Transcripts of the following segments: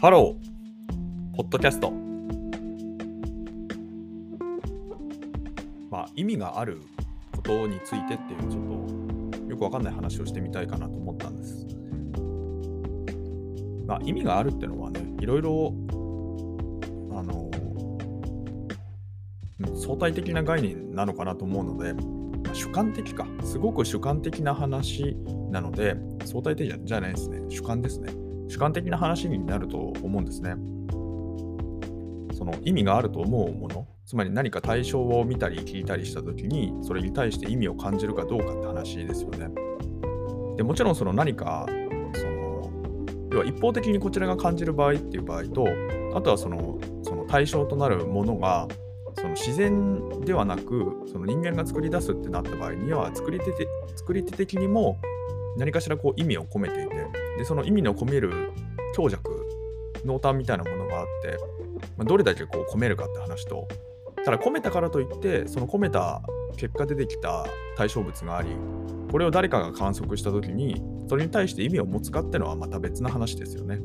ハロー、ポッドキャスト。まあ、意味があることについてっていう、ちょっとよくわかんない話をしてみたいかなと思ったんです。まあ、意味があるっていうのはね、いろいろ、あの、相対的な概念なのかなと思うので、ま、主観的か。すごく主観的な話なので、相対的じゃないですね。主観ですね。主観的な話になると思うんですね。その意味があると思うもの、つまり何か対象を見たり聞いたりしたときに、それに対して意味を感じるかどうかって話ですよね。でもちろんその何か、その要は一方的にこちらが感じる場合っていう場合と、あとはそのその対象となるものがその自然ではなくその人間が作り出すってなった場合には作り手作り手的にも何かしらこう意味を込めていてでその意味の込める強弱濃淡みたいなものがあって、まあ、どれだけこう込めるかって話とただ込めたからといってその込めた結果出てきた対象物がありこれを誰かが観測した時にそれに対して意味を持つかっていうのはまた別な話ですよね。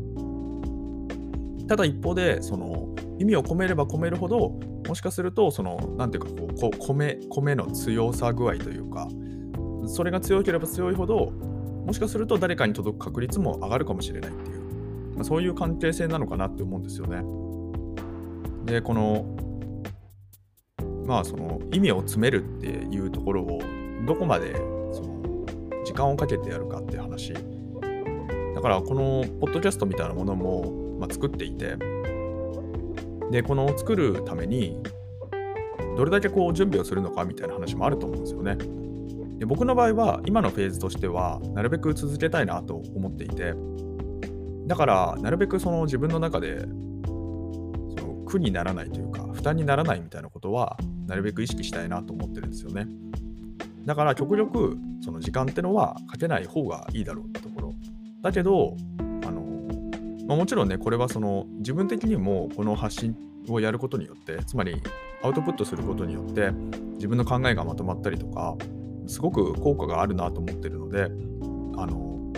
ただ一方でその意味を込めれば込めるほどもしかするとその何ていうかこうこ米米の強さ具合というかそれが強ければ強いほどもしかすると誰かに届く確率も上がるかもしれないっていう、まあ、そういう関係性なのかなって思うんですよね。で、この、まあその意味を詰めるっていうところをどこまでその時間をかけてやるかって話。だからこのポッドキャストみたいなものも、まあ、作っていて、で、この作るためにどれだけこう準備をするのかみたいな話もあると思うんですよね。で僕の場合は今のフェーズとしてはなるべく続けたいなと思っていてだからなるべくその自分の中でその苦にならないというか負担にならないみたいなことはなるべく意識したいなと思ってるんですよね。だから極力その時間ってのはかけない方がいいだろうってところ。だけどあの、まあ、もちろんねこれはその自分的にもこの発信をやることによってつまりアウトプットすることによって自分の考えがまとまったりとかすごく効果があるなと思ってるので、あの、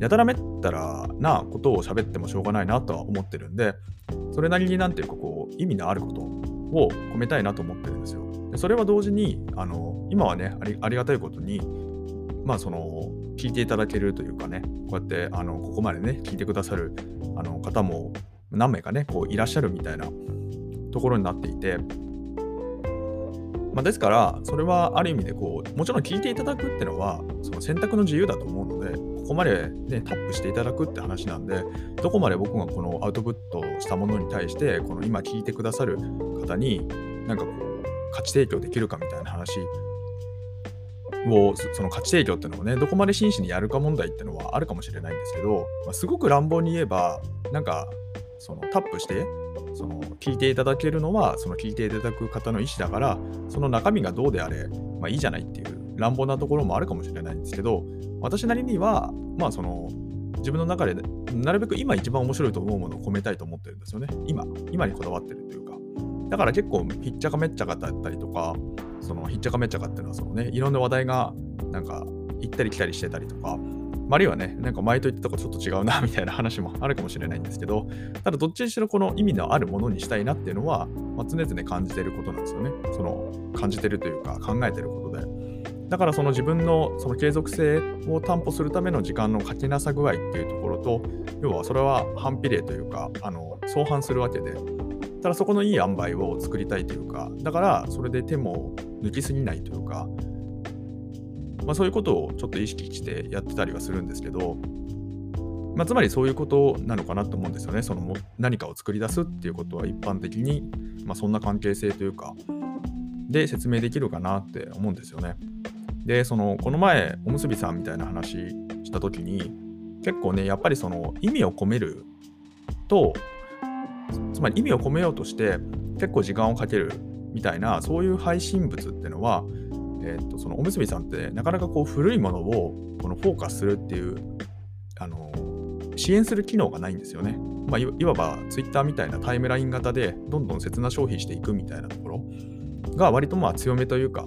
やたらめったらなことを喋ってもしょうがないなとは思ってるんで、それなりになんていうかこう、意味のあることを込めたいなと思ってるんですよ。でそれは同時に、あの、今はねあり、ありがたいことに、まあその、聞いていただけるというかね、こうやってあのここまでね、聞いてくださるあの方も何名かね、こういらっしゃるみたいなところになっていて、まあ、ですから、それはある意味でこう、もちろん聞いていただくっていうのは、その選択の自由だと思うので、ここまで、ね、タップしていただくって話なんで、どこまで僕がこのアウトプットしたものに対して、この今聞いてくださる方に、なんかこう、価値提供できるかみたいな話を、その価値提供っていうのをね、どこまで真摯にやるか問題っていうのはあるかもしれないんですけど、まあ、すごく乱暴に言えば、なんか、そのタップして、その聞いていただけるのはその聞いていただく方の意思だからその中身がどうであれ、まあ、いいじゃないっていう乱暴なところもあるかもしれないんですけど私なりにはまあその自分の中でなるべく今一番面白いと思うものを込めたいと思ってるんですよね。今今にこだわってるというか。だから結構ひっちゃかめっちゃかだったりとかそのひっちゃかめっちゃかっていうのはそのねいろんな話題がなんか行ったり来たりしてたりとかあるいはね、なんか前と言ったとこちょっと違うな みたいな話もあるかもしれないんですけど、ただどっちにしろこの意味のあるものにしたいなっていうのは、まあ、常々感じてることなんですよね。その感じてるというか考えてることで。だからその自分のその継続性を担保するための時間のかけなさ具合っていうところと、要はそれは反比例というか、あの相反するわけで、ただそこのいい塩梅を作りたいというか、だからそれで手も抜きすぎないというか、まあ、そういうことをちょっと意識してやってたりはするんですけど、まあ、つまりそういうことなのかなと思うんですよね。その何かを作り出すっていうことは一般的に、まあ、そんな関係性というか、で説明できるかなって思うんですよね。で、そのこの前、おむすびさんみたいな話した時に、結構ね、やっぱりその意味を込めると、つまり意味を込めようとして結構時間をかけるみたいな、そういう配信物っていうのは、えー、とそのおむすびさんってなかなかこう古いものをこのフォーカスするっていうあの支援する機能がないんですよね。まあ、いわば Twitter みたいなタイムライン型でどんどん切な消費していくみたいなところが割とまあ強めというか、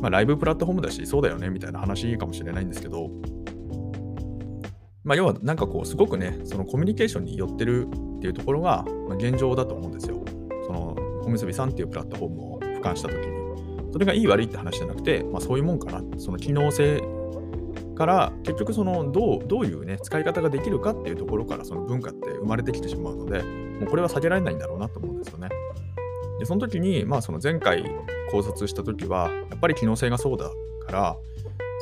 まあ、ライブプラットフォームだしそうだよねみたいな話かもしれないんですけど、まあ、要はなんかこうすごくねそのコミュニケーションに寄ってるっていうところが、現状だと思うんですよ。そのおむすびさんっていうプラットフォームを俯瞰した時に。それがいい悪いって話じゃなくて、まあ、そういうもんかな。その機能性から結局そのどうどういうね使い方ができるかっていうところからその文化って生まれてきてしまうのでもうこれは避けられないんだろうなと思うんですよね。でその時にまあその前回考察した時はやっぱり機能性がそうだから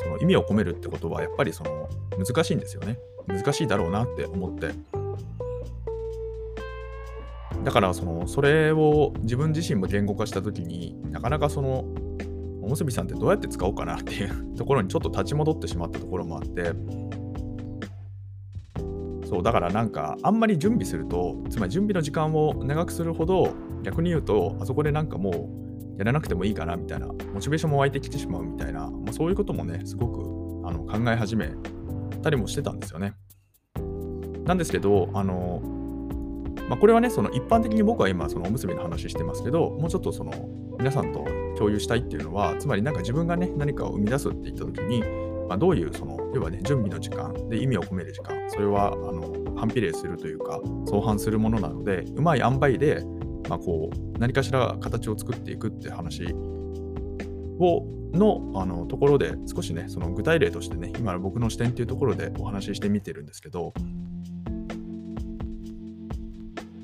その意味を込めるってことはやっぱりその難しいんですよね。難しいだろうなって思って。だからそのそれを自分自身も言語化した時になかなかそのおむすびさんってどうやって使おうかなっていうところにちょっと立ち戻ってしまったところもあってそうだからなんかあんまり準備するとつまり準備の時間を長くするほど逆に言うとあそこでなんかもうやらなくてもいいかなみたいなモチベーションも湧いてきてしまうみたいな、まあ、そういうこともねすごくあの考え始めたりもしてたんですよね。なんですけどあのまあ、これはね、その一般的に僕は今、そのおむすびの話してますけど、もうちょっとその皆さんと共有したいっていうのは、つまりなんか自分がね、何かを生み出すって言った時に、まあ、どういうその、要はね、準備の時間で意味を込める時間、それはあの反比例するというか、相反するものなので、うまい塩梅で、まあ、こう、何かしら形を作っていくって話をのあのところで少しね、その具体例としてね、今の僕の視点っていうところでお話ししてみてるんですけど、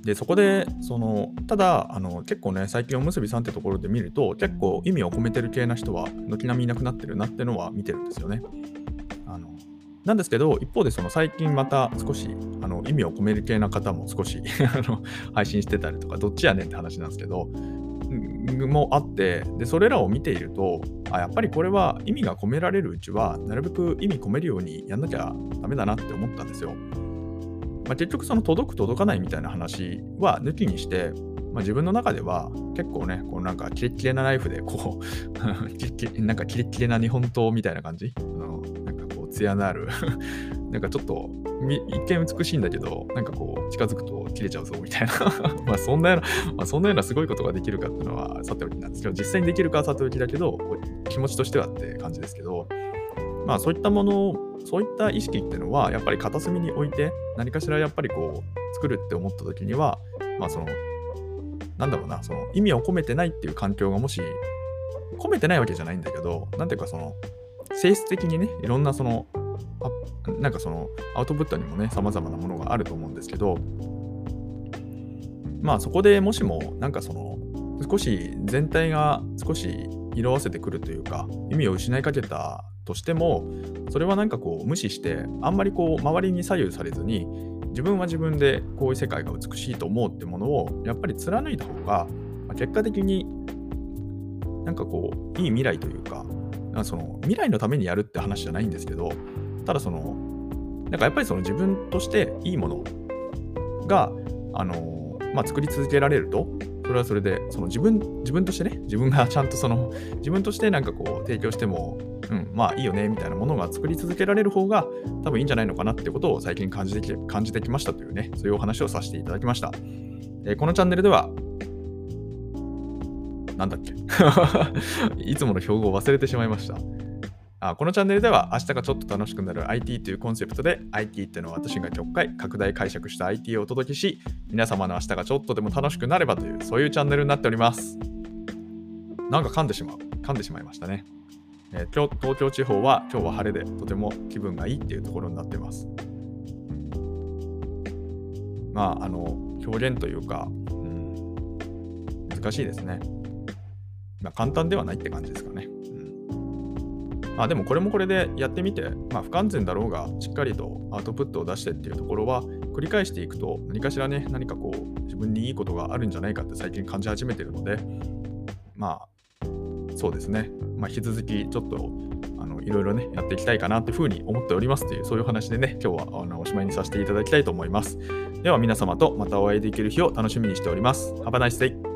でそこでそのただあの結構ね最近おむすびさんってところで見ると結構意味を込めてる系な人は軒並みいなくなってるなってのは見てるんですよね。あのなんですけど一方でその最近また少しあの意味を込める系な方も少し あの配信してたりとかどっちやねんって話なんですけどもあってでそれらを見ているとあやっぱりこれは意味が込められるうちはなるべく意味込めるようにやんなきゃダメだなって思ったんですよ。まあ、結局その届く届かないみたいな話は抜きにして、まあ、自分の中では結構ね、こうなんかキレッキレなナイフでこう なんかキレッキレな日本刀みたいな感じ？あのなんかこう艶のある なんかちょっと一見美しいんだけど、なんかこう近づくと切れちゃうぞみたいな。まあそんなような、まあ、そんなようなすごいことができるかっていうのはさておきなんです。けど、実際にできるかはさておきだけど、気持ちとしてはって感じですけど、まあそういったものをそういった意識っていうのはやっぱり片隅に置いて何かしらやっぱりこう作るって思った時にはまあそのなんだろうなその意味を込めてないっていう環境がもし込めてないわけじゃないんだけどなんていうかその性質的にねいろんなそのあなんかそのアウトプットにもね様々なものがあると思うんですけどまあそこでもしもなんかその少し全体が少し色あせてくるというか意味を失いかけたとしてもそれはなんかこう無視してあんまりこう周りに左右されずに自分は自分でこういう世界が美しいと思うってものをやっぱり貫いた方が、結果的になんかこういい未来というかかその未来のためにやるって話じゃないんですけどただそのなんかやっぱりその自分としていいものがあのまあ、作り続けられるとそれはそれでその自分自分としてね自分がちゃんとその自分としてなんかこう提供してもうん、まあいいよねみたいなものが作り続けられる方が多分いいんじゃないのかなってことを最近感じてき感じてきましたというね、そういうお話をさせていただきました。えー、このチャンネルでは、なんだっけ？いつもの標語を忘れてしまいました。あこのチャンネルでは明日がちょっと楽しくなる IT というコンセプトで IT っていうのは私が極快拡大解釈した IT をお届けし皆様の明日がちょっとでも楽しくなればというそういうチャンネルになっておりますなんか噛んでしまう噛んでしまいましたねえー、今日東京地方は今日は晴れでとても気分がいいっていうところになってます。まあ、あの、表現というか、うん、難しいですね。まあ、簡単ではないって感じですかね。まあ、でもこれもこれでやってみて、まあ、不完全だろうが、しっかりとアウトプットを出してっていうところは、繰り返していくと、何かしらね、何かこう、自分にいいことがあるんじゃないかって最近感じ始めてるので、まあ、そうですね、まあ、引き続きちょっとあのいろいろね、やっていきたいかなというふうに思っておりますという、そういう話でね、今日はあのおしまいにさせていただきたいと思います。では皆様とまたお会いできる日を楽しみにしております。Have a nice!